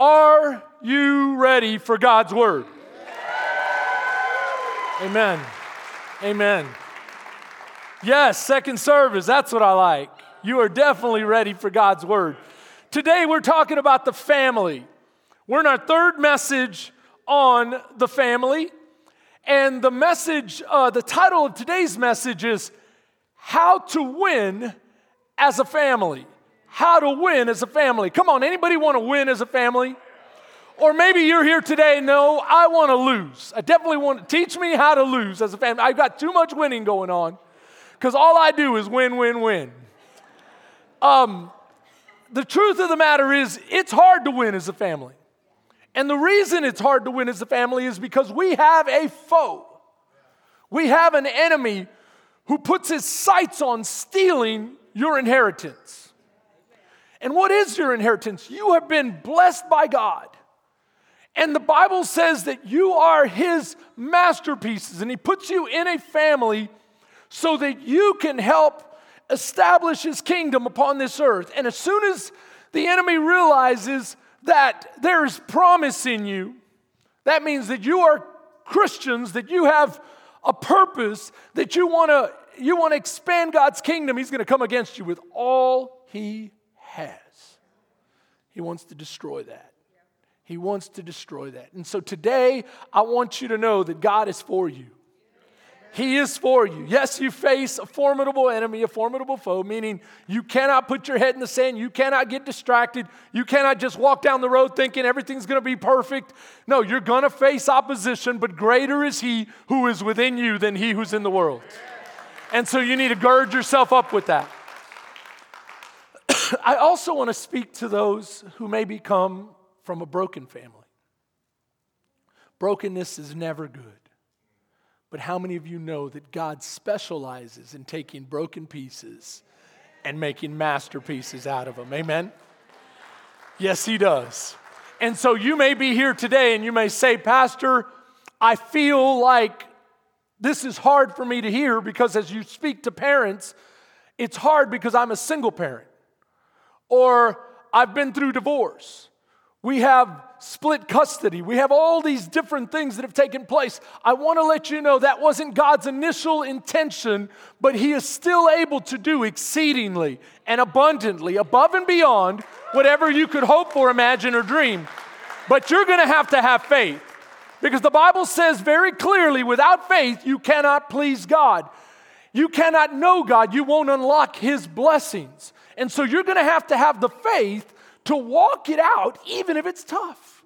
Are you ready for God's word? Amen. Amen. Yes, second service, that's what I like. You are definitely ready for God's word. Today we're talking about the family. We're in our third message on the family. And the message, uh, the title of today's message is How to Win as a Family. How to win as a family. Come on, anybody want to win as a family? Or maybe you're here today, no, I want to lose. I definitely want to teach me how to lose as a family. I've got too much winning going on because all I do is win, win, win. Um, the truth of the matter is, it's hard to win as a family. And the reason it's hard to win as a family is because we have a foe. We have an enemy who puts his sights on stealing your inheritance. And what is your inheritance? You have been blessed by God. And the Bible says that you are his masterpieces, and he puts you in a family so that you can help establish his kingdom upon this earth. And as soon as the enemy realizes that there's promise in you, that means that you are Christians, that you have a purpose, that you want to you want to expand God's kingdom, he's going to come against you with all he has. He wants to destroy that. He wants to destroy that. And so today, I want you to know that God is for you. He is for you. Yes, you face a formidable enemy, a formidable foe, meaning you cannot put your head in the sand. You cannot get distracted. You cannot just walk down the road thinking everything's going to be perfect. No, you're going to face opposition, but greater is He who is within you than He who's in the world. And so you need to gird yourself up with that. I also want to speak to those who may become from a broken family. Brokenness is never good. But how many of you know that God specializes in taking broken pieces and making masterpieces out of them? Amen? Yes, He does. And so you may be here today and you may say, Pastor, I feel like this is hard for me to hear because as you speak to parents, it's hard because I'm a single parent or I've been through divorce we have split custody. We have all these different things that have taken place. I want to let you know that wasn't God's initial intention, but He is still able to do exceedingly and abundantly, above and beyond whatever you could hope for, imagine, or dream. But you're going to have to have faith because the Bible says very clearly without faith, you cannot please God. You cannot know God. You won't unlock His blessings. And so you're going to have to have the faith to walk it out, even if it's tough.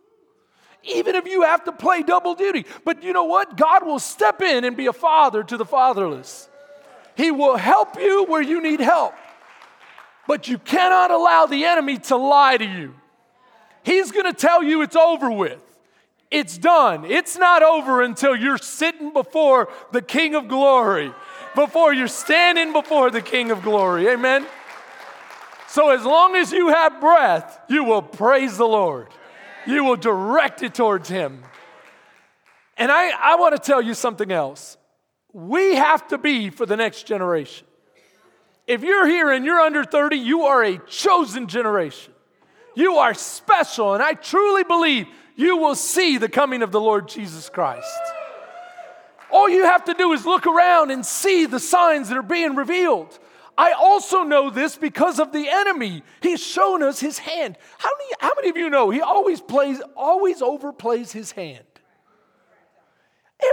Even if you have to play double duty. But you know what? God will step in and be a father to the fatherless. He will help you where you need help. But you cannot allow the enemy to lie to you. He's going to tell you it's over with. It's done. It's not over until you're sitting before the King of glory, before you're standing before the King of glory. Amen. So, as long as you have breath, you will praise the Lord. You will direct it towards Him. And I, I want to tell you something else. We have to be for the next generation. If you're here and you're under 30, you are a chosen generation. You are special, and I truly believe you will see the coming of the Lord Jesus Christ. All you have to do is look around and see the signs that are being revealed. I also know this because of the enemy. He's shown us his hand. How many, how many of you know he always plays, always overplays his hand?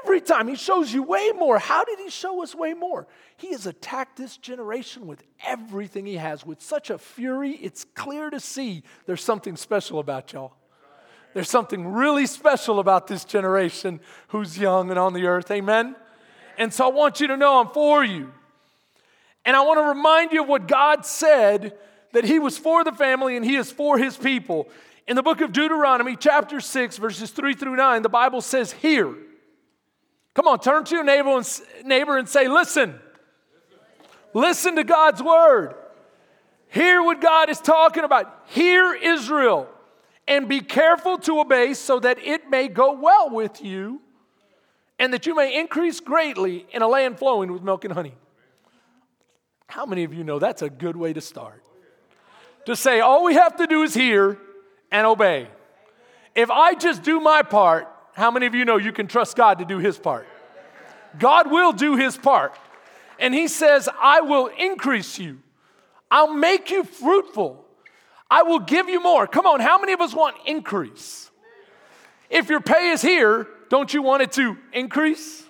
Every time he shows you way more. How did he show us way more? He has attacked this generation with everything he has, with such a fury, it's clear to see there's something special about y'all. There's something really special about this generation who's young and on the earth. Amen? And so I want you to know I'm for you. And I want to remind you of what God said that He was for the family and He is for His people. In the book of Deuteronomy, chapter 6, verses 3 through 9, the Bible says, Here. Come on, turn to your neighbor and, neighbor and say, Listen. Listen to God's word. Hear what God is talking about. Hear Israel and be careful to obey so that it may go well with you and that you may increase greatly in a land flowing with milk and honey. How many of you know that's a good way to start? To say, all we have to do is hear and obey. If I just do my part, how many of you know you can trust God to do his part? God will do his part. And he says, I will increase you, I'll make you fruitful, I will give you more. Come on, how many of us want increase? If your pay is here, don't you want it to increase?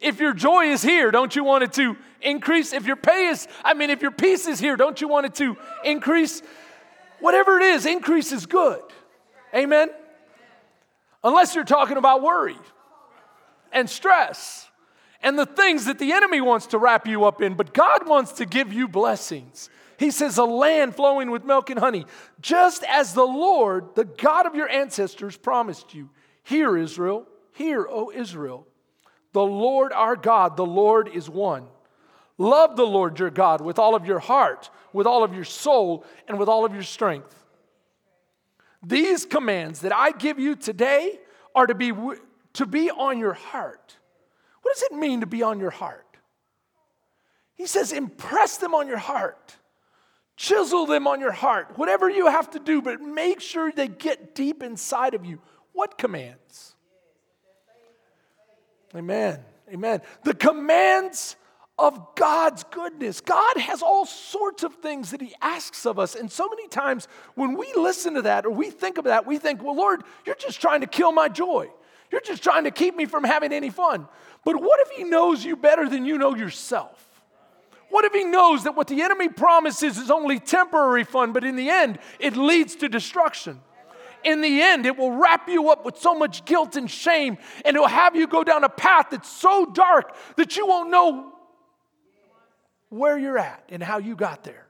If your joy is here, don't you want it to increase? If your pay is, I mean, if your peace is here, don't you want it to increase? Whatever it is, increase is good. Amen? Unless you're talking about worry and stress and the things that the enemy wants to wrap you up in, but God wants to give you blessings. He says, a land flowing with milk and honey, just as the Lord, the God of your ancestors, promised you. Hear, Israel, hear, O Israel. The Lord our God, the Lord is one. Love the Lord your God with all of your heart, with all of your soul, and with all of your strength. These commands that I give you today are to be, to be on your heart. What does it mean to be on your heart? He says, impress them on your heart. Chisel them on your heart. Whatever you have to do, but make sure they get deep inside of you. What commands? Amen. Amen. The commands of God's goodness. God has all sorts of things that He asks of us. And so many times when we listen to that or we think of that, we think, well, Lord, you're just trying to kill my joy. You're just trying to keep me from having any fun. But what if He knows you better than you know yourself? What if he knows that what the enemy promises is only temporary fun, but in the end, it leads to destruction? In the end, it will wrap you up with so much guilt and shame, and it will have you go down a path that's so dark that you won't know where you're at and how you got there.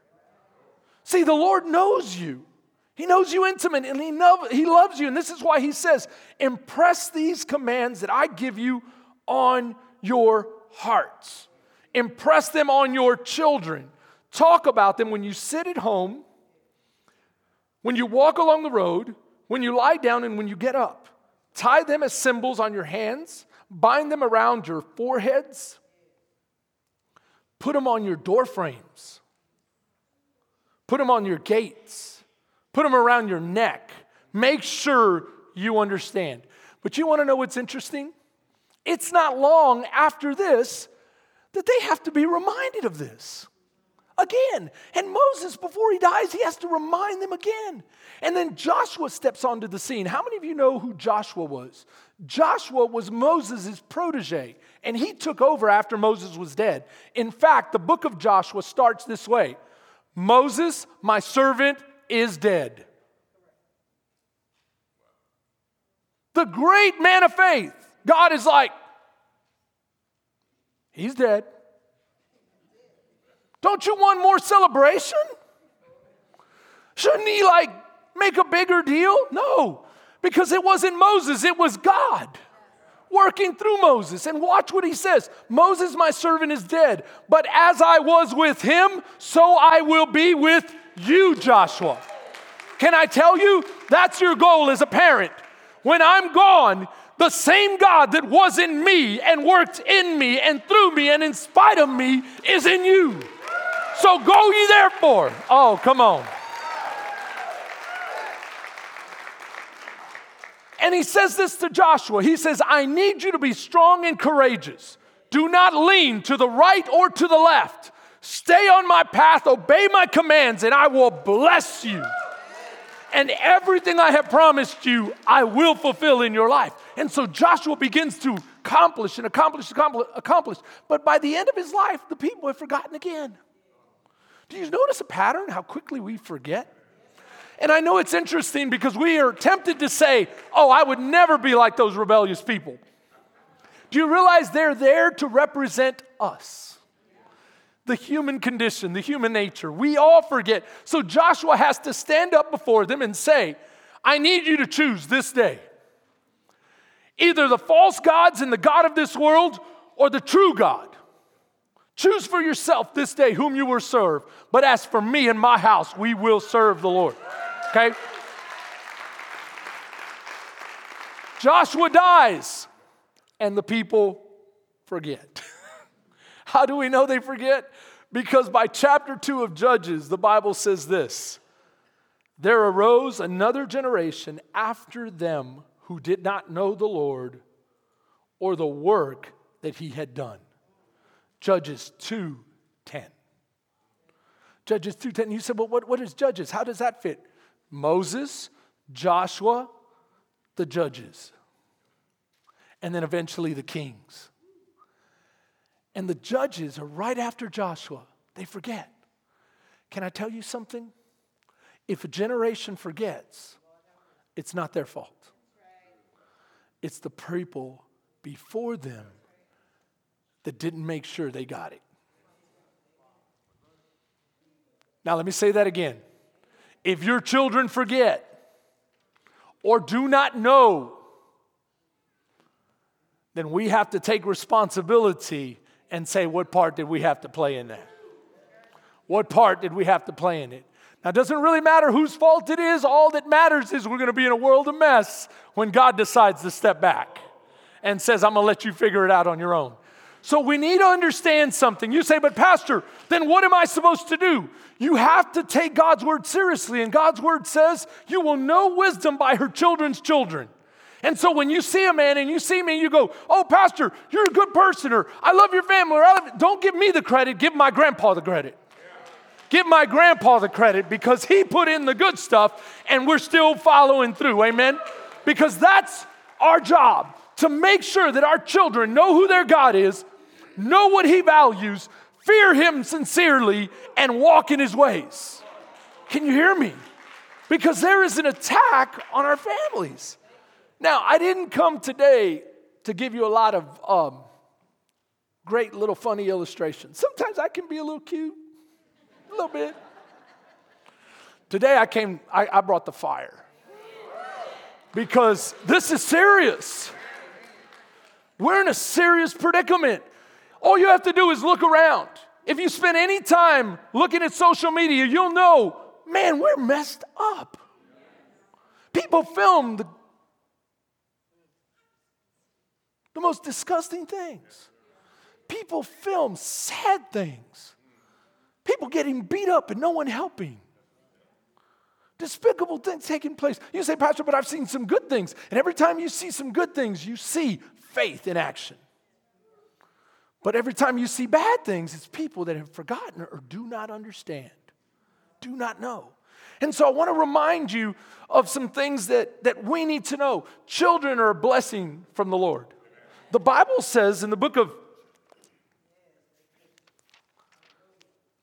See, the Lord knows you. He knows you intimate and he, know, he loves you. And this is why he says, Impress these commands that I give you on your hearts. Impress them on your children. Talk about them when you sit at home, when you walk along the road, when you lie down, and when you get up. Tie them as symbols on your hands, bind them around your foreheads, put them on your door frames, put them on your gates, put them around your neck. Make sure you understand. But you want to know what's interesting? It's not long after this that they have to be reminded of this again. And Moses, before he dies, he has to remind them again. And then Joshua steps onto the scene. How many of you know who Joshua was? Joshua was Moses' protege, and he took over after Moses was dead. In fact, the book of Joshua starts this way Moses, my servant, is dead. The great man of faith. God is like, He's dead. Don't you want more celebration? Shouldn't he like make a bigger deal? No, because it wasn't Moses, it was God working through Moses. And watch what he says Moses, my servant, is dead, but as I was with him, so I will be with you, Joshua. Can I tell you? That's your goal as a parent. When I'm gone, the same God that was in me and worked in me and through me and in spite of me is in you. So go ye therefore. Oh, come on. And he says this to Joshua. He says, I need you to be strong and courageous. Do not lean to the right or to the left. Stay on my path, obey my commands, and I will bless you and everything I have promised you, I will fulfill in your life. And so Joshua begins to accomplish and accomplish, accomplish, accomplish. But by the end of his life, the people have forgotten again. Do you notice a pattern, how quickly we forget? And I know it's interesting because we are tempted to say, oh, I would never be like those rebellious people. Do you realize they're there to represent us? the human condition, the human nature. We all forget. So Joshua has to stand up before them and say, I need you to choose this day either the false gods and the God of this world or the true God. Choose for yourself this day whom you will serve. But as for me and my house, we will serve the Lord. Okay? Joshua dies, and the people forget. How do we know they forget? Because by chapter 2 of Judges, the Bible says this there arose another generation after them who did not know the Lord or the work that he had done. Judges 2:10. Judges 2:10. You said, well, what, what is Judges? How does that fit? Moses, Joshua, the judges, and then eventually the kings. And the judges are right after Joshua. They forget. Can I tell you something? If a generation forgets, it's not their fault. It's the people before them that didn't make sure they got it. Now, let me say that again. If your children forget or do not know, then we have to take responsibility and say, what part did we have to play in that? What part did we have to play in it? Now, it doesn't really matter whose fault it is. All that matters is we're going to be in a world of mess when God decides to step back and says, I'm going to let you figure it out on your own. So we need to understand something. You say, but Pastor, then what am I supposed to do? You have to take God's word seriously. And God's word says, you will know wisdom by her children's children. And so when you see a man and you see me, you go, Oh, Pastor, you're a good person, or I love your family, or i don't give me the credit, give my grandpa the credit. Give my grandpa the credit because he put in the good stuff and we're still following through. Amen? Because that's our job to make sure that our children know who their God is, know what He values, fear Him sincerely, and walk in His ways. Can you hear me? Because there is an attack on our families. Now, I didn't come today to give you a lot of um, great little funny illustrations. Sometimes I can be a little cute, a little bit. Today I came, I, I brought the fire because this is serious. We're in a serious predicament. All you have to do is look around. If you spend any time looking at social media, you'll know, man, we're messed up. People film the, the most disgusting things. People film sad things. People getting beat up and no one helping. Despicable things taking place. You say, Pastor, but I've seen some good things. And every time you see some good things, you see faith in action. But every time you see bad things, it's people that have forgotten or do not understand, do not know. And so I want to remind you of some things that, that we need to know. Children are a blessing from the Lord. The Bible says in the book of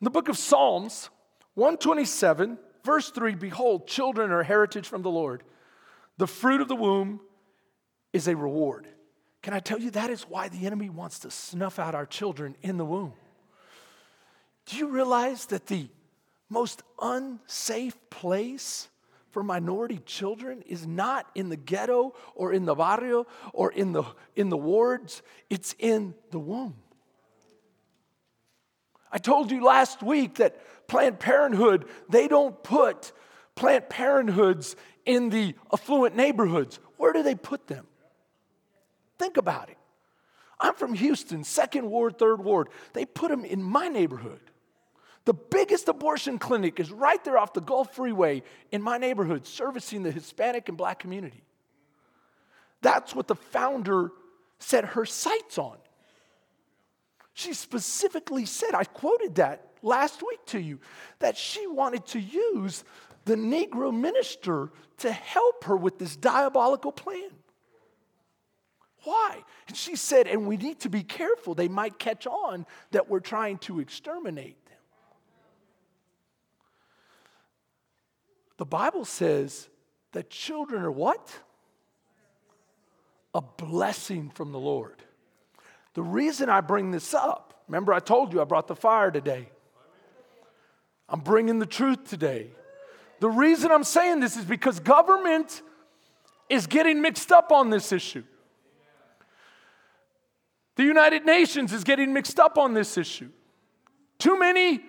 the book of Psalms 127, verse 3, behold, children are heritage from the Lord. The fruit of the womb is a reward. Can I tell you that is why the enemy wants to snuff out our children in the womb? Do you realize that the most unsafe place for minority children is not in the ghetto or in the barrio or in the, in the wards, it's in the womb. I told you last week that Planned Parenthood, they don't put Planned Parenthoods in the affluent neighborhoods. Where do they put them? Think about it. I'm from Houston, second ward, third ward. They put them in my neighborhood. The biggest abortion clinic is right there off the Gulf Freeway in my neighborhood, servicing the Hispanic and black community. That's what the founder set her sights on. She specifically said, I quoted that last week to you, that she wanted to use the Negro minister to help her with this diabolical plan. Why? And she said, and we need to be careful. They might catch on that we're trying to exterminate them. The Bible says that children are what? A blessing from the Lord. The reason I bring this up, remember I told you I brought the fire today. I'm bringing the truth today. The reason I'm saying this is because government is getting mixed up on this issue. The United Nations is getting mixed up on this issue. Too many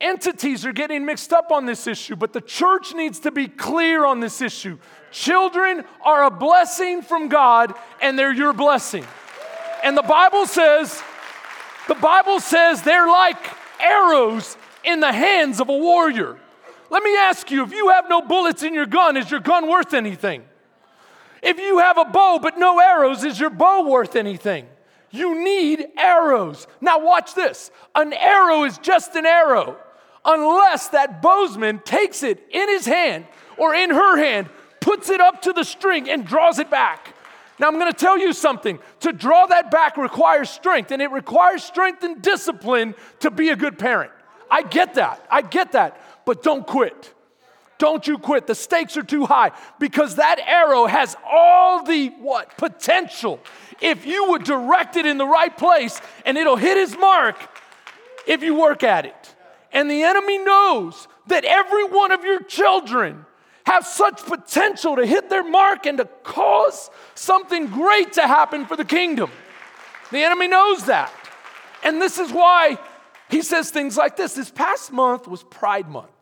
entities are getting mixed up on this issue, but the church needs to be clear on this issue. Children are a blessing from God, and they're your blessing. And the Bible says, the Bible says they're like arrows in the hands of a warrior. Let me ask you if you have no bullets in your gun, is your gun worth anything? If you have a bow but no arrows, is your bow worth anything? You need arrows. Now, watch this an arrow is just an arrow unless that bowsman takes it in his hand or in her hand, puts it up to the string, and draws it back. Now, I'm going to tell you something. To draw that back requires strength, and it requires strength and discipline to be a good parent. I get that. I get that. But don't quit. Don't you quit. The stakes are too high because that arrow has all the what? Potential. If you would direct it in the right place and it'll hit his mark if you work at it. And the enemy knows that every one of your children have such potential to hit their mark and to cause something great to happen for the kingdom. The enemy knows that. And this is why he says things like this. This past month was Pride Month.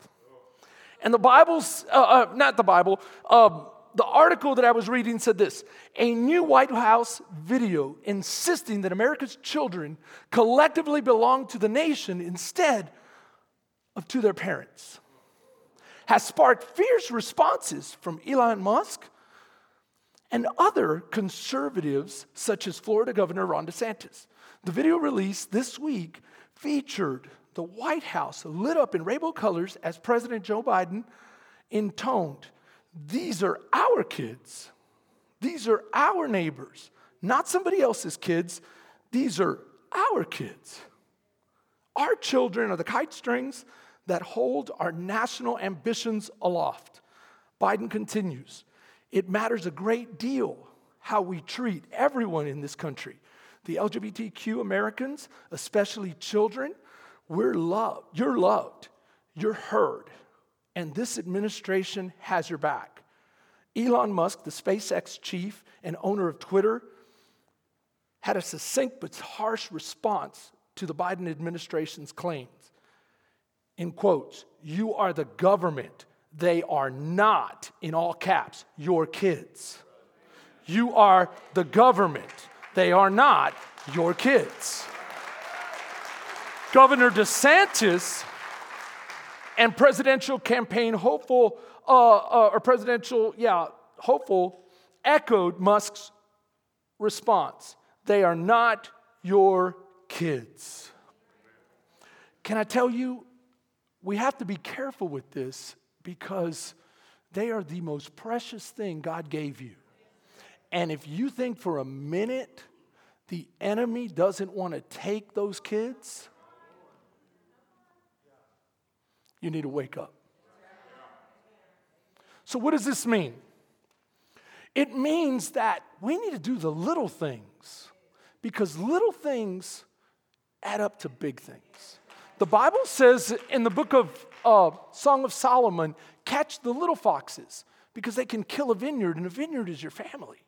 And the Bible's, uh, uh, not the Bible, uh, the article that I was reading said this a new White House video insisting that America's children collectively belong to the nation instead of to their parents has sparked fierce responses from Elon Musk and other conservatives, such as Florida Governor Ron DeSantis. The video released this week featured the White House lit up in rainbow colors as President Joe Biden intoned, These are our kids. These are our neighbors, not somebody else's kids. These are our kids. Our children are the kite strings that hold our national ambitions aloft. Biden continues It matters a great deal how we treat everyone in this country. The LGBTQ Americans, especially children, we're loved. You're loved. You're heard. And this administration has your back. Elon Musk, the SpaceX chief and owner of Twitter, had a succinct but harsh response to the Biden administration's claims in quotes, you are the government. They are not, in all caps, your kids. You are the government. They are not your kids. Governor DeSantis and presidential campaign hopeful, uh, uh, or presidential, yeah, hopeful, echoed Musk's response. They are not your kids. Can I tell you, we have to be careful with this because they are the most precious thing God gave you. And if you think for a minute the enemy doesn't want to take those kids, you need to wake up. So, what does this mean? It means that we need to do the little things because little things add up to big things. The Bible says in the book of uh, Song of Solomon, catch the little foxes because they can kill a vineyard, and a vineyard is your family.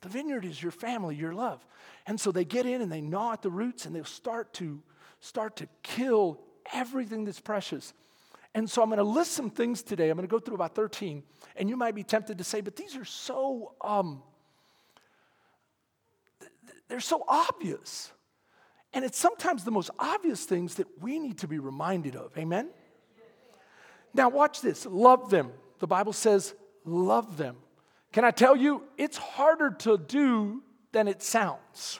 The vineyard is your family, your love. And so they get in and they gnaw at the roots and they'll start to start to kill everything that's precious. And so I'm going to list some things today. I'm going to go through about 13. And you might be tempted to say, but these are so, um, they're so obvious. And it's sometimes the most obvious things that we need to be reminded of. Amen? Now, watch this love them. The Bible says, love them. Can I tell you, it's harder to do than it sounds.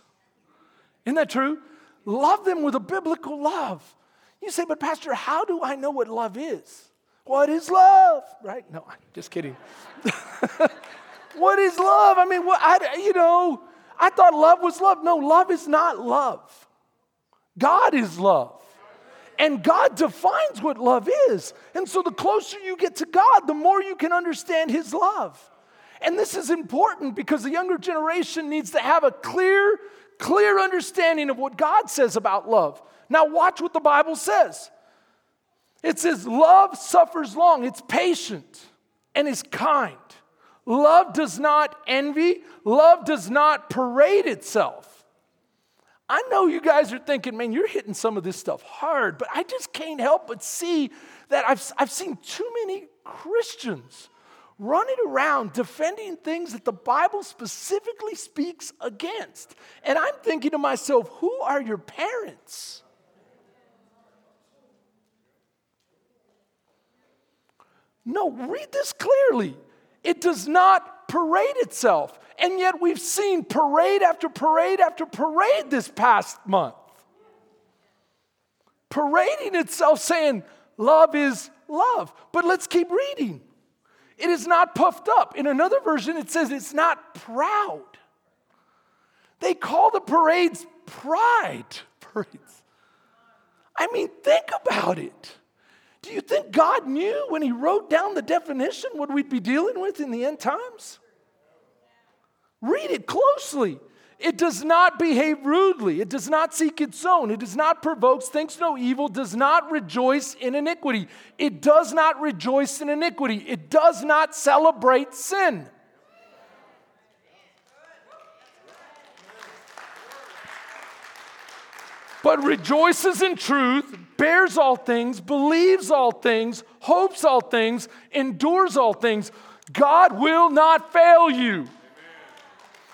Isn't that true? Love them with a biblical love. You say, but Pastor, how do I know what love is? What is love? Right? No, I'm just kidding. what is love? I mean, what, I, you know, I thought love was love. No, love is not love. God is love. And God defines what love is. And so the closer you get to God, the more you can understand His love. And this is important because the younger generation needs to have a clear, clear understanding of what God says about love. Now, watch what the Bible says it says, Love suffers long, it's patient and is kind. Love does not envy, love does not parade itself. I know you guys are thinking, man, you're hitting some of this stuff hard, but I just can't help but see that I've, I've seen too many Christians running around defending things that the Bible specifically speaks against. And I'm thinking to myself, who are your parents? No, read this clearly. It does not parade itself. And yet we've seen parade after parade after parade this past month. Parading itself saying love is love. But let's keep reading. It is not puffed up. In another version, it says it's not proud. They call the parades pride parades. I mean, think about it. Do you think God knew when He wrote down the definition what we'd be dealing with in the end times? Read it closely. It does not behave rudely. It does not seek its own. It does not provoke, thinks no evil, does not rejoice in iniquity. It does not rejoice in iniquity. It does not celebrate sin. but rejoices in truth, bears all things, believes all things, hopes all things, endures all things. God will not fail you.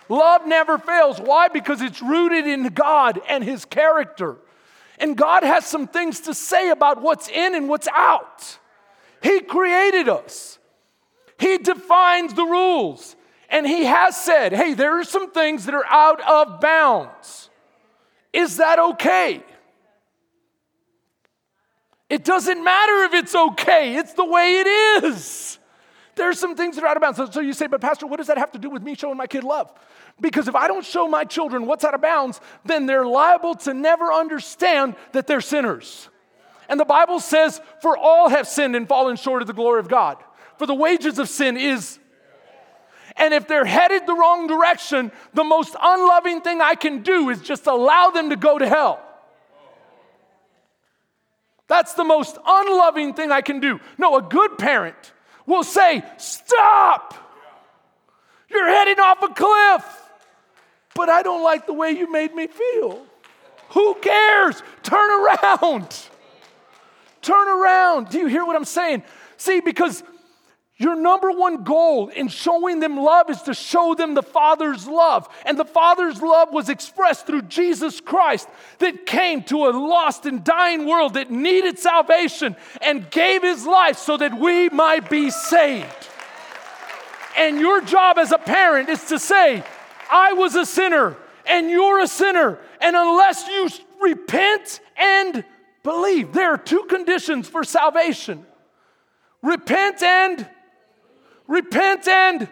Love never fails. Why? Because it's rooted in God and His character. And God has some things to say about what's in and what's out. He created us, He defines the rules. And He has said, hey, there are some things that are out of bounds. Is that okay? It doesn't matter if it's okay, it's the way it is. There's some things that are out of bounds. So, so, you say, but Pastor, what does that have to do with me showing my kid love? Because if I don't show my children what's out of bounds, then they're liable to never understand that they're sinners. And the Bible says, for all have sinned and fallen short of the glory of God. For the wages of sin is and if they're headed the wrong direction, the most unloving thing I can do is just allow them to go to hell. That's the most unloving thing I can do. No, a good parent will say, Stop! You're heading off a cliff. But I don't like the way you made me feel. Who cares? Turn around. Turn around. Do you hear what I'm saying? See, because your number one goal in showing them love is to show them the Father's love. And the Father's love was expressed through Jesus Christ that came to a lost and dying world that needed salvation and gave his life so that we might be saved. And your job as a parent is to say, I was a sinner and you're a sinner. And unless you repent and believe, there are two conditions for salvation repent and repent and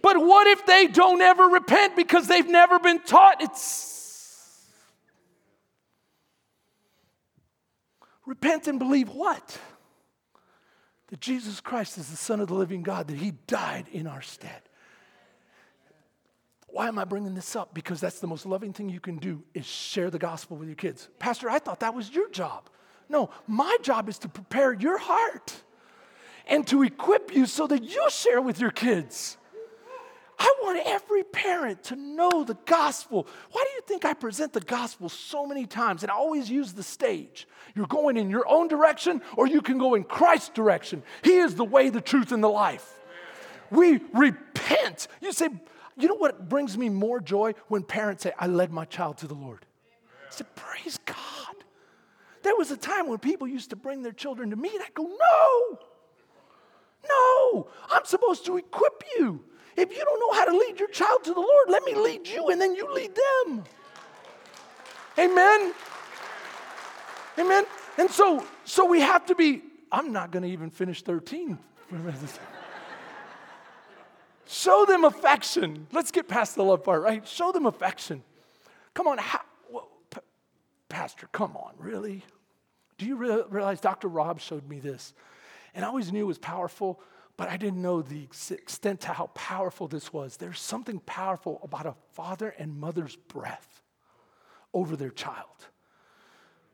but what if they don't ever repent because they've never been taught? It's repent and believe what? That jesus christ is the son of the living god that he died in our stead. Why am i bringing this up? Because that's the most loving thing you can do is share the gospel with your kids. Pastor i thought that was your job. No my job is to prepare your heart and to equip you so that you share with your kids. I want every parent to know the gospel. Why do you think I present the gospel so many times and I always use the stage? You're going in your own direction or you can go in Christ's direction. He is the way, the truth, and the life. We repent. You say, you know what brings me more joy when parents say, I led my child to the Lord? I said, Praise God. There was a time when people used to bring their children to me and I'd go, No. No, I'm supposed to equip you. If you don't know how to lead your child to the Lord, let me lead you and then you lead them. Amen. Amen. And so so we have to be I'm not going to even finish 13. Show them affection. Let's get past the love part, right? Show them affection. Come on, how, well, P- Pastor, come on, really? Do you re- realize Dr. Rob showed me this? And I always knew it was powerful, but I didn't know the extent to how powerful this was. There's something powerful about a father and mother's breath over their child.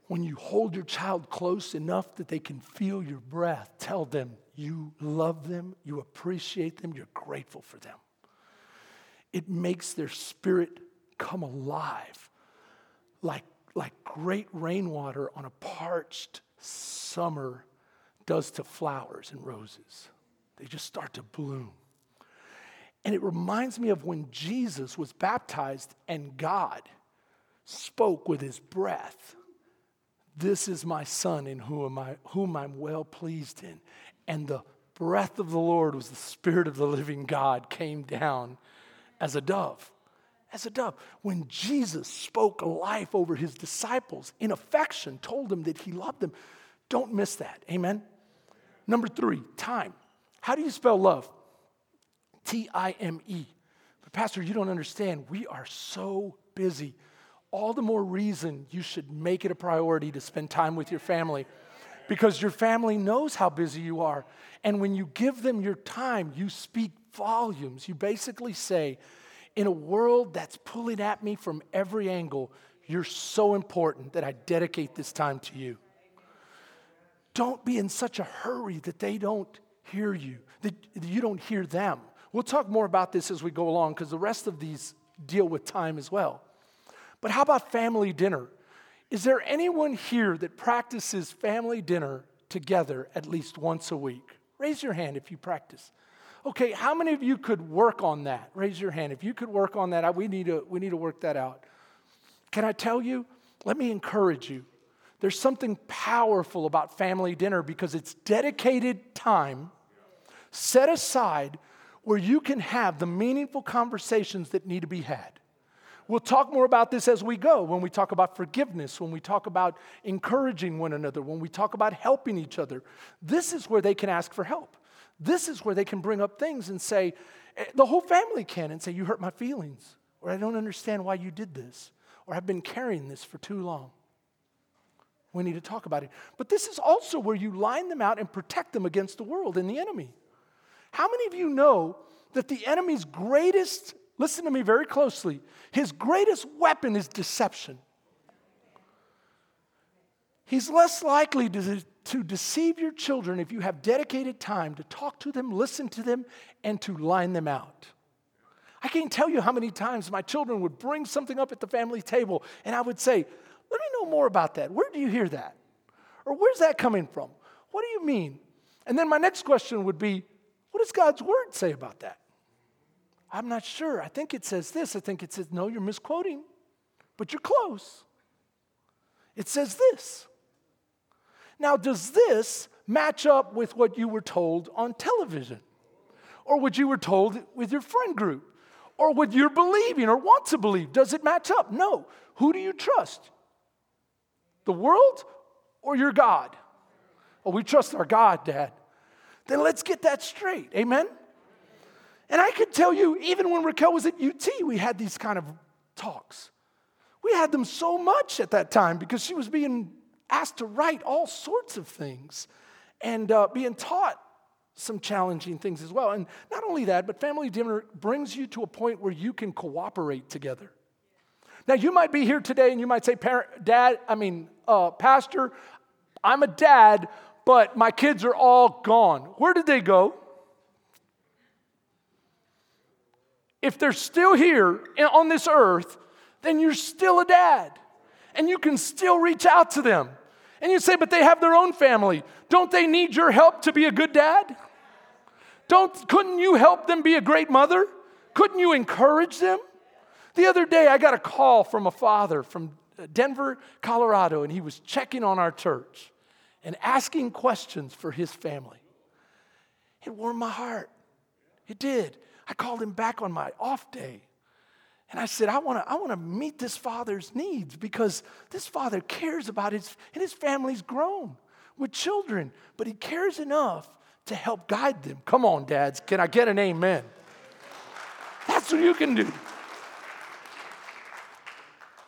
When you hold your child close enough that they can feel your breath, tell them you love them, you appreciate them, you're grateful for them. It makes their spirit come alive like, like great rainwater on a parched summer does to flowers and roses. They just start to bloom. And it reminds me of when Jesus was baptized and God spoke with his breath. This is my son in whom, I, whom I'm well pleased in. And the breath of the Lord was the Spirit of the living God came down as a dove. As a dove. When Jesus spoke life over his disciples in affection, told them that he loved them. Don't miss that. Amen? Number three, time. How do you spell love? T I M E. But, Pastor, you don't understand. We are so busy. All the more reason you should make it a priority to spend time with your family because your family knows how busy you are. And when you give them your time, you speak volumes. You basically say, in a world that's pulling at me from every angle, you're so important that I dedicate this time to you. Don't be in such a hurry that they don't hear you, that you don't hear them. We'll talk more about this as we go along because the rest of these deal with time as well. But how about family dinner? Is there anyone here that practices family dinner together at least once a week? Raise your hand if you practice. Okay, how many of you could work on that? Raise your hand. If you could work on that, we need to, we need to work that out. Can I tell you? Let me encourage you. There's something powerful about family dinner because it's dedicated time set aside where you can have the meaningful conversations that need to be had. We'll talk more about this as we go when we talk about forgiveness, when we talk about encouraging one another, when we talk about helping each other. This is where they can ask for help. This is where they can bring up things and say, eh, the whole family can, and say, You hurt my feelings, or I don't understand why you did this, or I've been carrying this for too long. We need to talk about it. But this is also where you line them out and protect them against the world and the enemy. How many of you know that the enemy's greatest, listen to me very closely, his greatest weapon is deception? He's less likely to, to deceive your children if you have dedicated time to talk to them, listen to them, and to line them out. I can't tell you how many times my children would bring something up at the family table, and I would say, Let me know more about that. Where do you hear that? Or where's that coming from? What do you mean? And then my next question would be, What does God's word say about that? I'm not sure. I think it says this. I think it says, No, you're misquoting, but you're close. It says this. Now, does this match up with what you were told on television? Or what you were told with your friend group? Or what you're believing or want to believe? Does it match up? No. Who do you trust? The world or your God? Oh, we trust our God, Dad. Then let's get that straight. Amen? And I could tell you, even when Raquel was at UT, we had these kind of talks. We had them so much at that time because she was being asked to write all sorts of things and uh, being taught some challenging things as well. And not only that, but family dinner brings you to a point where you can cooperate together. Now, you might be here today and you might say, Parent, Dad, I mean, uh, Pastor, I'm a dad, but my kids are all gone. Where did they go? If they're still here on this earth, then you're still a dad and you can still reach out to them. And you say, but they have their own family. Don't they need your help to be a good dad? Don't, couldn't you help them be a great mother? Couldn't you encourage them? The other day, I got a call from a father from Denver, Colorado, and he was checking on our church and asking questions for his family. It warmed my heart. It did. I called him back on my off day. And I said, I want to I wanna meet this father's needs because this father cares about his, and his family's grown with children, but he cares enough to help guide them. Come on, dads, can I get an amen? That's what you can do.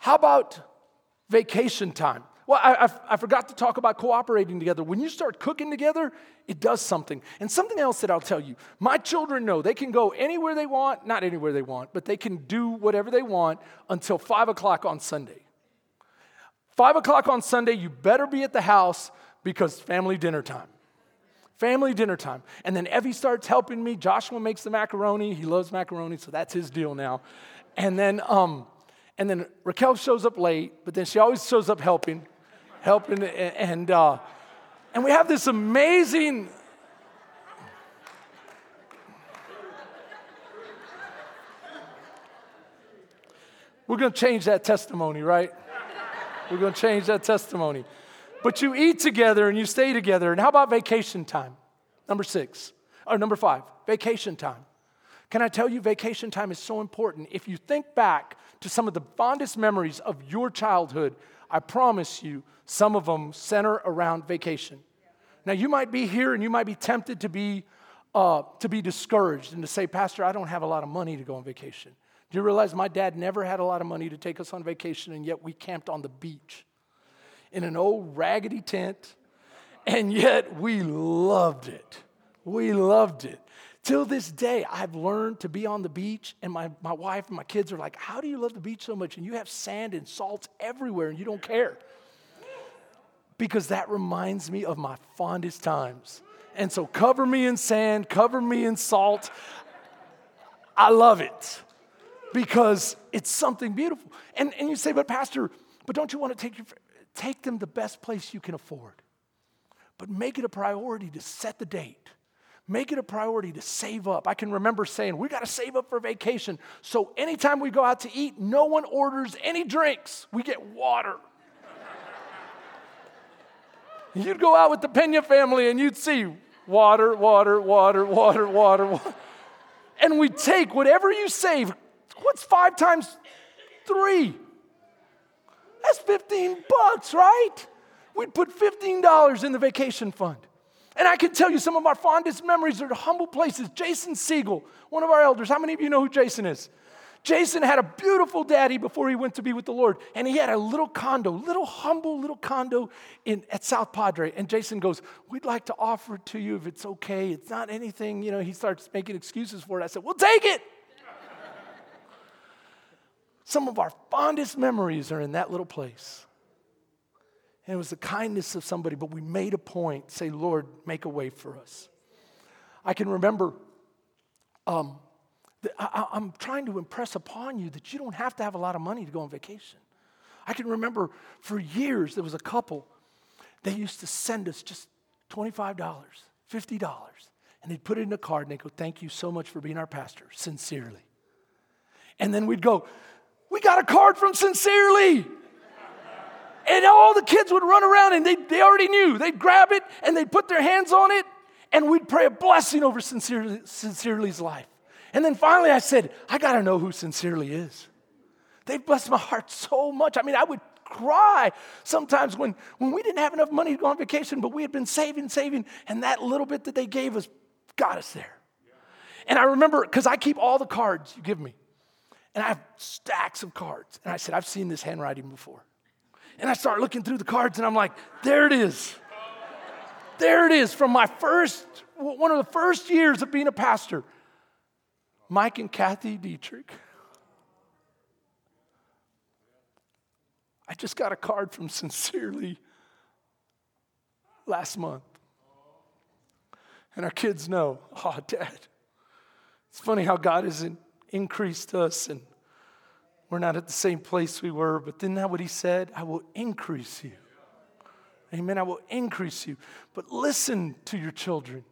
How about vacation time? Well, I, I, I, forgot to talk about cooperating together. When you start cooking together, it does something. And something else that I'll tell you my children know they can go anywhere they want, not anywhere they want, but they can do whatever they want until five o'clock on Sunday. Five o'clock on Sunday, you better be at the house because family dinner time. Family dinner time. And then Evie starts helping me. Joshua makes the macaroni. He loves macaroni, so that's his deal now. And then, um, and then Raquel shows up late, but then she always shows up helping helping, and, uh, and we have this amazing. We're going to change that testimony, right? We're going to change that testimony. But you eat together and you stay together. And how about vacation time? Number six. Or number five, vacation time. Can I tell you, vacation time is so important? If you think back to some of the fondest memories of your childhood, I promise you, some of them center around vacation. Now, you might be here and you might be tempted to be, uh, to be discouraged and to say, Pastor, I don't have a lot of money to go on vacation. Do you realize my dad never had a lot of money to take us on vacation, and yet we camped on the beach in an old raggedy tent, and yet we loved it. We loved it. Till this day, I've learned to be on the beach, and my, my wife and my kids are like, How do you love the beach so much? And you have sand and salt everywhere, and you don't care. Because that reminds me of my fondest times. And so, cover me in sand, cover me in salt. I love it because it's something beautiful. And, and you say, But, Pastor, but don't you want to take, your, take them the best place you can afford? But make it a priority to set the date Make it a priority to save up. I can remember saying, we got to save up for vacation. So anytime we go out to eat, no one orders any drinks. We get water. you'd go out with the Pena family and you'd see water, water, water, water, water. And we take whatever you save. What's five times three? That's 15 bucks, right? We'd put $15 in the vacation fund. And I can tell you some of our fondest memories are humble places. Jason Siegel, one of our elders. How many of you know who Jason is? Jason had a beautiful daddy before he went to be with the Lord, and he had a little condo, little humble little condo in, at South Padre. And Jason goes, We'd like to offer it to you if it's okay. It's not anything, you know, he starts making excuses for it. I said, We'll take it. Some of our fondest memories are in that little place. And it was the kindness of somebody, but we made a point say, Lord, make a way for us. I can remember, um, I, I'm trying to impress upon you that you don't have to have a lot of money to go on vacation. I can remember for years there was a couple, they used to send us just $25, $50, and they'd put it in a card and they'd go, Thank you so much for being our pastor, sincerely. And then we'd go, We got a card from Sincerely. And all the kids would run around and they, they already knew. They'd grab it and they'd put their hands on it and we'd pray a blessing over Sincerely, Sincerely's life. And then finally I said, I got to know who Sincerely is. They've blessed my heart so much. I mean, I would cry sometimes when, when we didn't have enough money to go on vacation, but we had been saving, saving, and that little bit that they gave us got us there. And I remember, because I keep all the cards you give me, and I have stacks of cards. And I said, I've seen this handwriting before. And I start looking through the cards and I'm like, there it is. There it is from my first, one of the first years of being a pastor. Mike and Kathy Dietrich. I just got a card from Sincerely last month. And our kids know, oh, Dad. It's funny how God has increased us and we're not at the same place we were, but isn't that what he said? I will increase you. Amen. I will increase you. But listen to your children.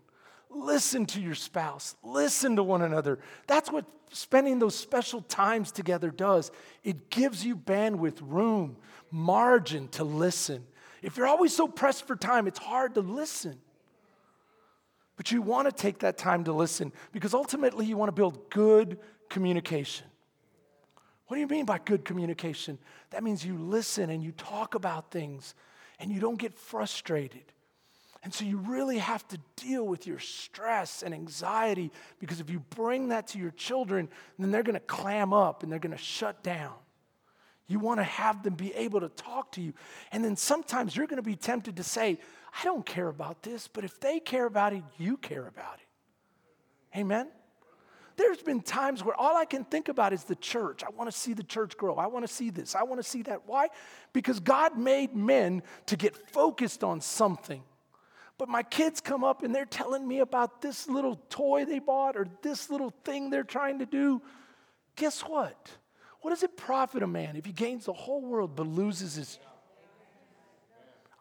Listen to your spouse. Listen to one another. That's what spending those special times together does. It gives you bandwidth, room, margin to listen. If you're always so pressed for time, it's hard to listen. But you want to take that time to listen because ultimately you want to build good communication. What do you mean by good communication? That means you listen and you talk about things and you don't get frustrated. And so you really have to deal with your stress and anxiety because if you bring that to your children, then they're going to clam up and they're going to shut down. You want to have them be able to talk to you. And then sometimes you're going to be tempted to say, I don't care about this, but if they care about it, you care about it. Amen? There's been times where all I can think about is the church. I want to see the church grow. I want to see this. I want to see that. Why? Because God made men to get focused on something. But my kids come up and they're telling me about this little toy they bought or this little thing they're trying to do. Guess what? What does it profit a man if he gains the whole world but loses his?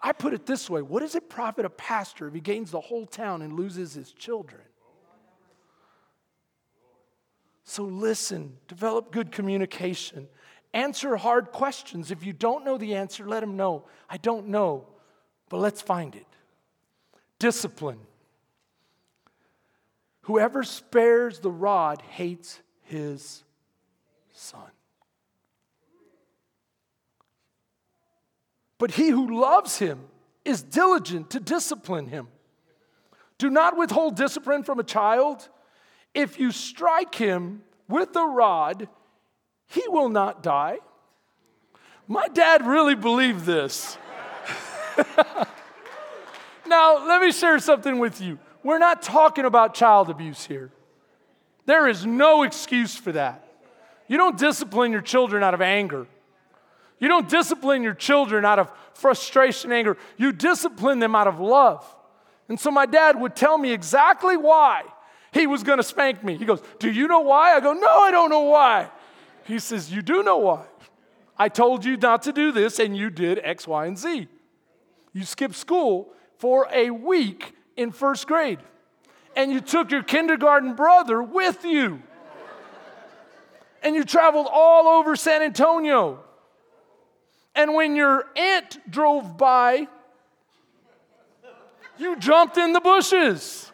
I put it this way what does it profit a pastor if he gains the whole town and loses his children? So listen, develop good communication, answer hard questions. If you don't know the answer, let them know. I don't know, but let's find it. Discipline. Whoever spares the rod hates his son. But he who loves him is diligent to discipline him. Do not withhold discipline from a child. If you strike him with a rod, he will not die. My dad really believed this. now, let me share something with you. We're not talking about child abuse here. There is no excuse for that. You don't discipline your children out of anger. You don't discipline your children out of frustration, anger. You discipline them out of love. And so my dad would tell me exactly why he was going to spank me. He goes, Do you know why? I go, No, I don't know why. He says, You do know why. I told you not to do this, and you did X, Y, and Z. You skipped school for a week in first grade, and you took your kindergarten brother with you. And you traveled all over San Antonio. And when your aunt drove by, you jumped in the bushes.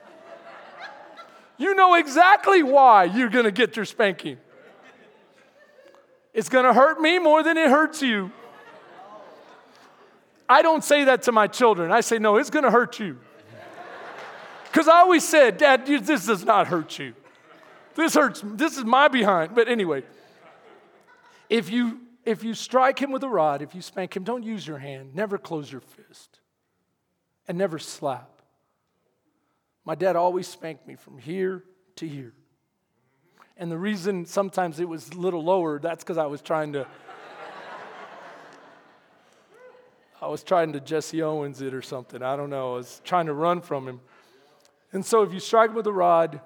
You know exactly why you're gonna get your spanking. It's gonna hurt me more than it hurts you. I don't say that to my children. I say, no, it's gonna hurt you. Because I always said, Dad, this does not hurt you. This hurts, this is my behind. But anyway, if you if you strike him with a rod, if you spank him, don't use your hand. Never close your fist. And never slap. My dad always spanked me from here to here. And the reason sometimes it was a little lower, that's because I was trying to. I was trying to Jesse Owens it or something. I don't know. I was trying to run from him. And so if you strike with a rod,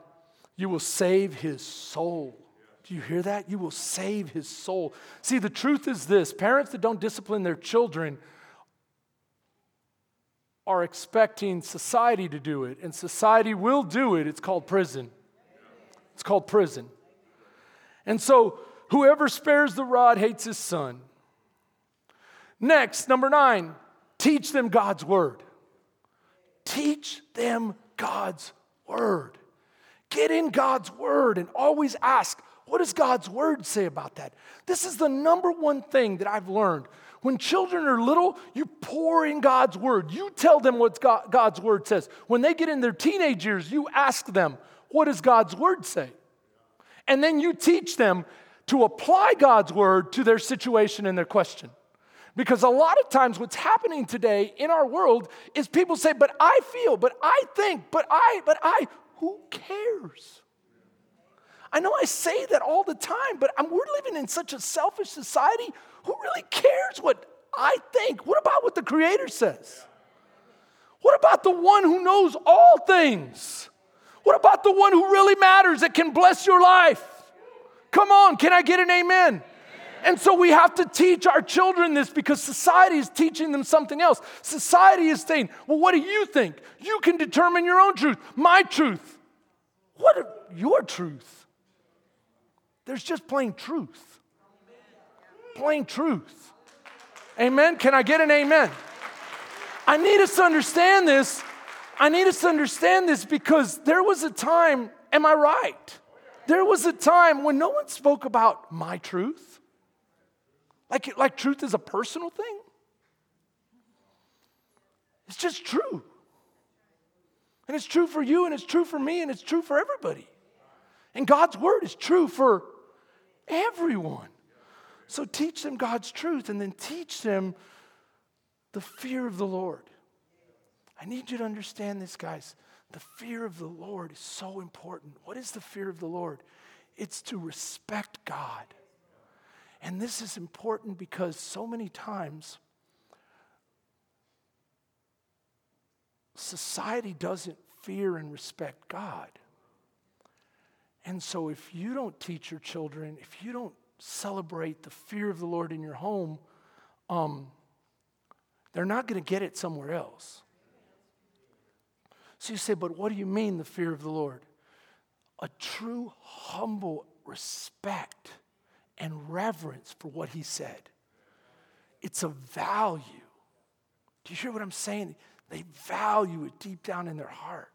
you will save his soul. Do you hear that? You will save his soul. See, the truth is this parents that don't discipline their children are expecting society to do it, and society will do it. It's called prison. It's called prison. And so, whoever spares the rod hates his son. Next, number nine, teach them God's word. Teach them God's word. Get in God's word and always ask, what does God's word say about that? This is the number one thing that I've learned. When children are little, you pour in God's word. You tell them what God, God's word says. When they get in their teenage years, you ask them, what does God's word say? And then you teach them to apply God's word to their situation and their question. Because a lot of times, what's happening today in our world is people say, But I feel, but I think, but I, but I. Who cares? I know I say that all the time, but I'm, we're living in such a selfish society. Who really cares what I think? What about what the Creator says? What about the one who knows all things? What about the one who really matters that can bless your life? Come on, can I get an amen? And so we have to teach our children this because society is teaching them something else. Society is saying, well, what do you think? You can determine your own truth, my truth. What your truth? There's just plain truth. Plain truth. Amen? Can I get an amen? I need us to understand this. I need us to understand this because there was a time, am I right? There was a time when no one spoke about my truth. Like, like truth is a personal thing. It's just true. And it's true for you, and it's true for me, and it's true for everybody. And God's word is true for everyone. So teach them God's truth and then teach them the fear of the Lord. I need you to understand this, guys. The fear of the Lord is so important. What is the fear of the Lord? It's to respect God. And this is important because so many times society doesn't fear and respect God. And so, if you don't teach your children, if you don't celebrate the fear of the Lord in your home, um, they're not going to get it somewhere else. So you say, but what do you mean, the fear of the Lord? A true, humble respect and reverence for what He said. It's a value. Do you hear what I'm saying? They value it deep down in their heart.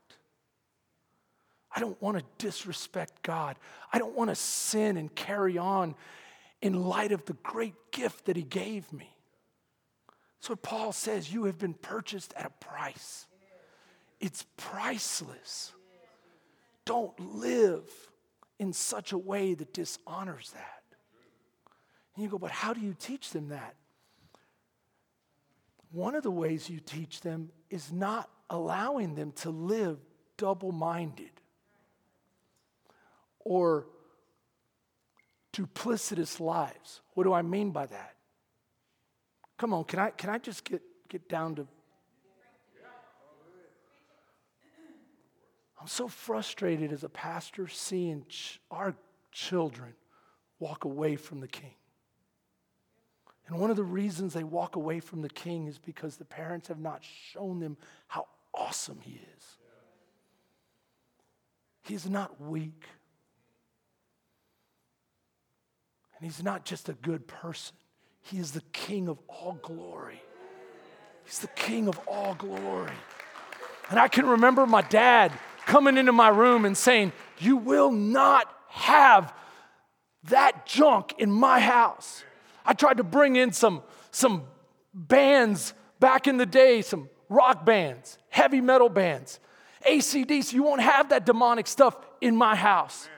I don't want to disrespect God. I don't want to sin and carry on in light of the great gift that He gave me. So Paul says, You have been purchased at a price. It's priceless. Don't live in such a way that dishonors that. And you go, But how do you teach them that? One of the ways you teach them is not allowing them to live double minded or duplicitous lives. What do I mean by that? Come on, can I, can I just get, get down to. I'm so frustrated as a pastor seeing ch- our children walk away from the king. And one of the reasons they walk away from the king is because the parents have not shown them how awesome he is. He's not weak. And he's not just a good person, he is the king of all glory. He's the king of all glory. And I can remember my dad coming into my room and saying, You will not have that junk in my house. I tried to bring in some, some bands back in the day, some rock bands, heavy metal bands. ACDC, you won't have that demonic stuff in my house.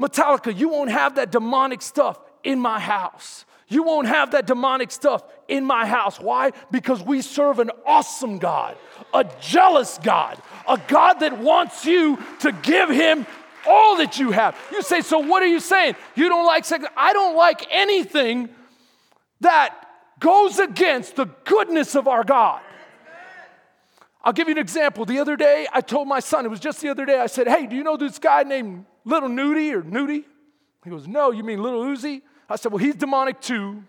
Metallica, you won't have that demonic stuff in my house. You won't have that demonic stuff in my house. Why? Because we serve an awesome God, a jealous God, a God that wants you to give him all that you have. You say, so what are you saying? You don't like sex? I don't like anything that goes against the goodness of our God. I'll give you an example. The other day, I told my son, it was just the other day, I said, Hey, do you know this guy named Little Nudie or Nudie? He goes, No, you mean Little Uzi? I said, Well, he's demonic too.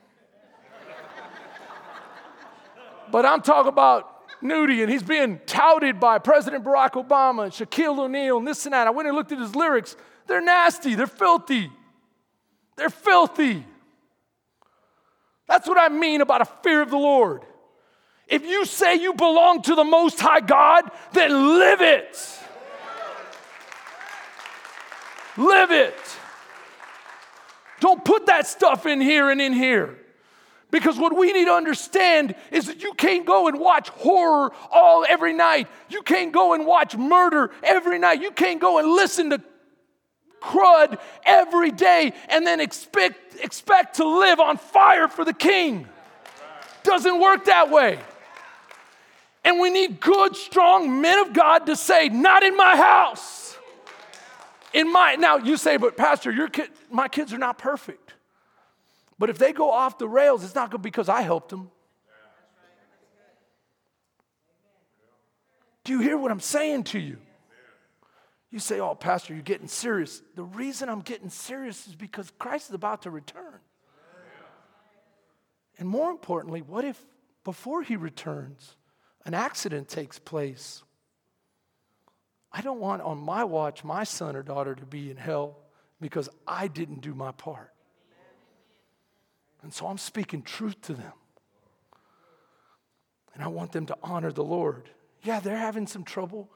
but I'm talking about Nudie, and he's being touted by President Barack Obama and Shaquille O'Neal and this and that. I went and looked at his lyrics. They're nasty, they're filthy. They're filthy. That's what I mean about a fear of the Lord. If you say you belong to the Most High God, then live it. Live it. Don't put that stuff in here and in here. Because what we need to understand is that you can't go and watch horror all every night. You can't go and watch murder every night. You can't go and listen to crud every day and then expect, expect to live on fire for the king. Doesn't work that way. And we need good, strong men of God to say, Not in my house. In my now you say, but Pastor, your kid, my kids are not perfect. But if they go off the rails, it's not good because I helped them. Do you hear what I'm saying to you? You say, Oh, Pastor, you're getting serious. The reason I'm getting serious is because Christ is about to return. And more importantly, what if before he returns, an accident takes place? I don't want on my watch my son or daughter to be in hell because I didn't do my part. And so I'm speaking truth to them. And I want them to honor the Lord. Yeah, they're having some trouble,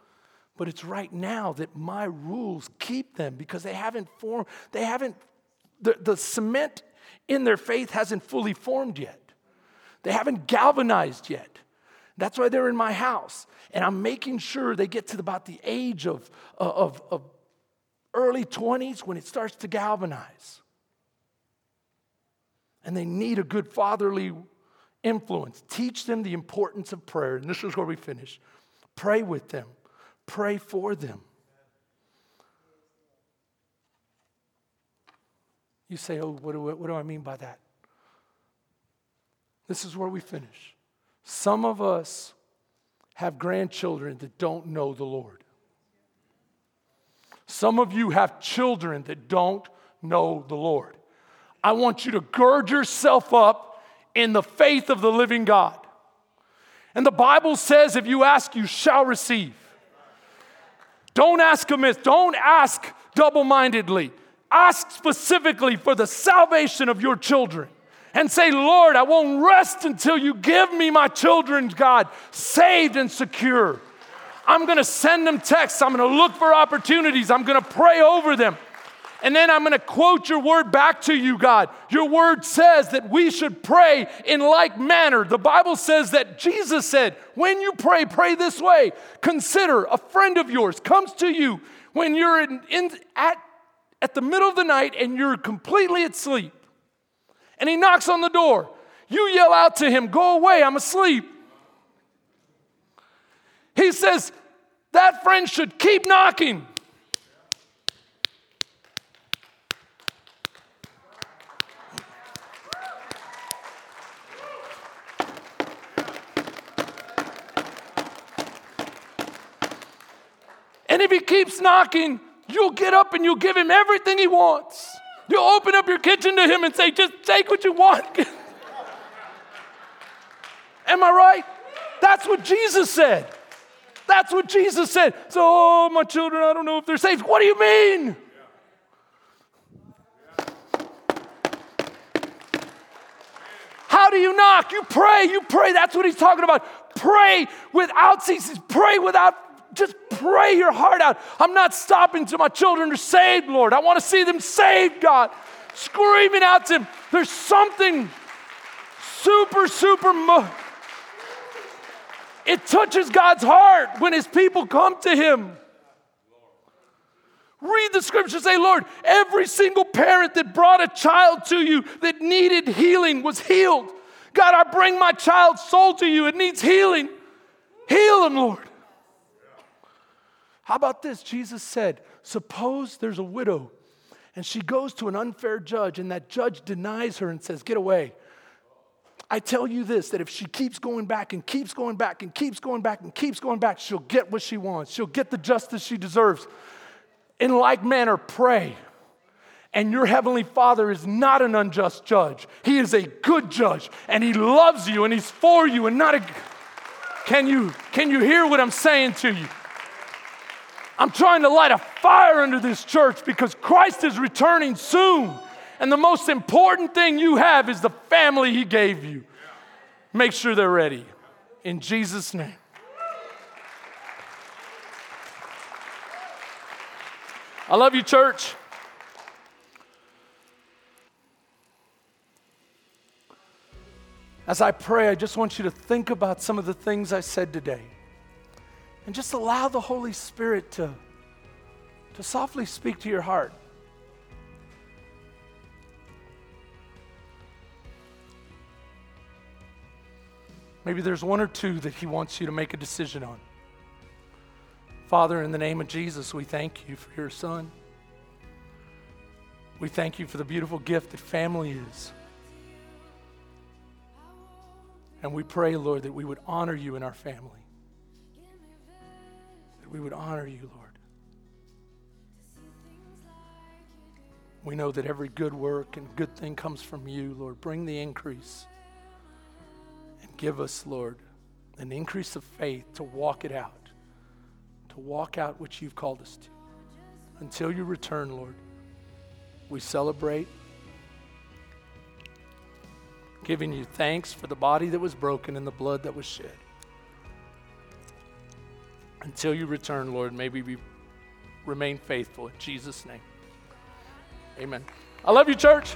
but it's right now that my rules keep them because they haven't formed, they haven't, the, the cement in their faith hasn't fully formed yet. They haven't galvanized yet. That's why they're in my house. And I'm making sure they get to about the age of, uh, of, of early 20s when it starts to galvanize and they need a good fatherly influence. Teach them the importance of prayer. And this is where we finish. Pray with them, pray for them. You say, oh, what do, what do I mean by that? This is where we finish. Some of us have grandchildren that don't know the Lord. Some of you have children that don't know the Lord. I want you to gird yourself up in the faith of the living God. And the Bible says, if you ask, you shall receive. Don't ask amiss, don't ask double mindedly. Ask specifically for the salvation of your children and say, Lord, I won't rest until you give me my children, God, saved and secure. I'm to send them texts. I'm to look for opportunities. I'm to pray over them. And then I'm to quote your word back to you, God. Your word says that we should pray in like manner. The Bible says that Jesus said, when you pray, pray this way. Consider a friend of yours comes to you when you're in, in, at, at the middle of the night and you're completely asleep. And he knocks on the door. You yell out to him, Go away, I'm asleep. He says, That friend should keep knocking. And if he keeps knocking, you'll get up and you'll give him everything he wants. You'll open up your kitchen to him and say, just take what you want. Am I right? That's what Jesus said. That's what Jesus said. So, oh, my children, I don't know if they're saved. What do you mean? How do you knock? You pray. You pray. That's what he's talking about. Pray without ceasing. Pray without just pray your heart out. I'm not stopping till my children are saved, Lord. I want to see them saved, God. Screaming out to Him. There's something super, super. Mo- it touches God's heart when His people come to Him. Read the scripture, say, Lord, every single parent that brought a child to you that needed healing was healed. God, I bring my child's soul to you. It needs healing. Heal him, Lord. How about this? Jesus said, Suppose there's a widow and she goes to an unfair judge, and that judge denies her and says, Get away. I tell you this that if she keeps going back and keeps going back and keeps going back and keeps going back, she'll get what she wants. She'll get the justice she deserves. In like manner, pray. And your heavenly Father is not an unjust judge. He is a good judge, and He loves you, and He's for you, and not a. Can you, can you hear what I'm saying to you? I'm trying to light a fire under this church because Christ is returning soon. And the most important thing you have is the family He gave you. Make sure they're ready. In Jesus' name. I love you, church. As I pray, I just want you to think about some of the things I said today. And just allow the Holy Spirit to, to softly speak to your heart. Maybe there's one or two that He wants you to make a decision on. Father, in the name of Jesus, we thank you for your Son. We thank you for the beautiful gift that family is. And we pray, Lord, that we would honor you in our family that we would honor you, Lord. We know that every good work and good thing comes from you, Lord. Bring the increase and give us, Lord, an increase of faith to walk it out, to walk out what you've called us to. Until you return, Lord, we celebrate giving you thanks for the body that was broken and the blood that was shed. Until you return, Lord, maybe we remain faithful. In Jesus' name. Amen. I love you, church.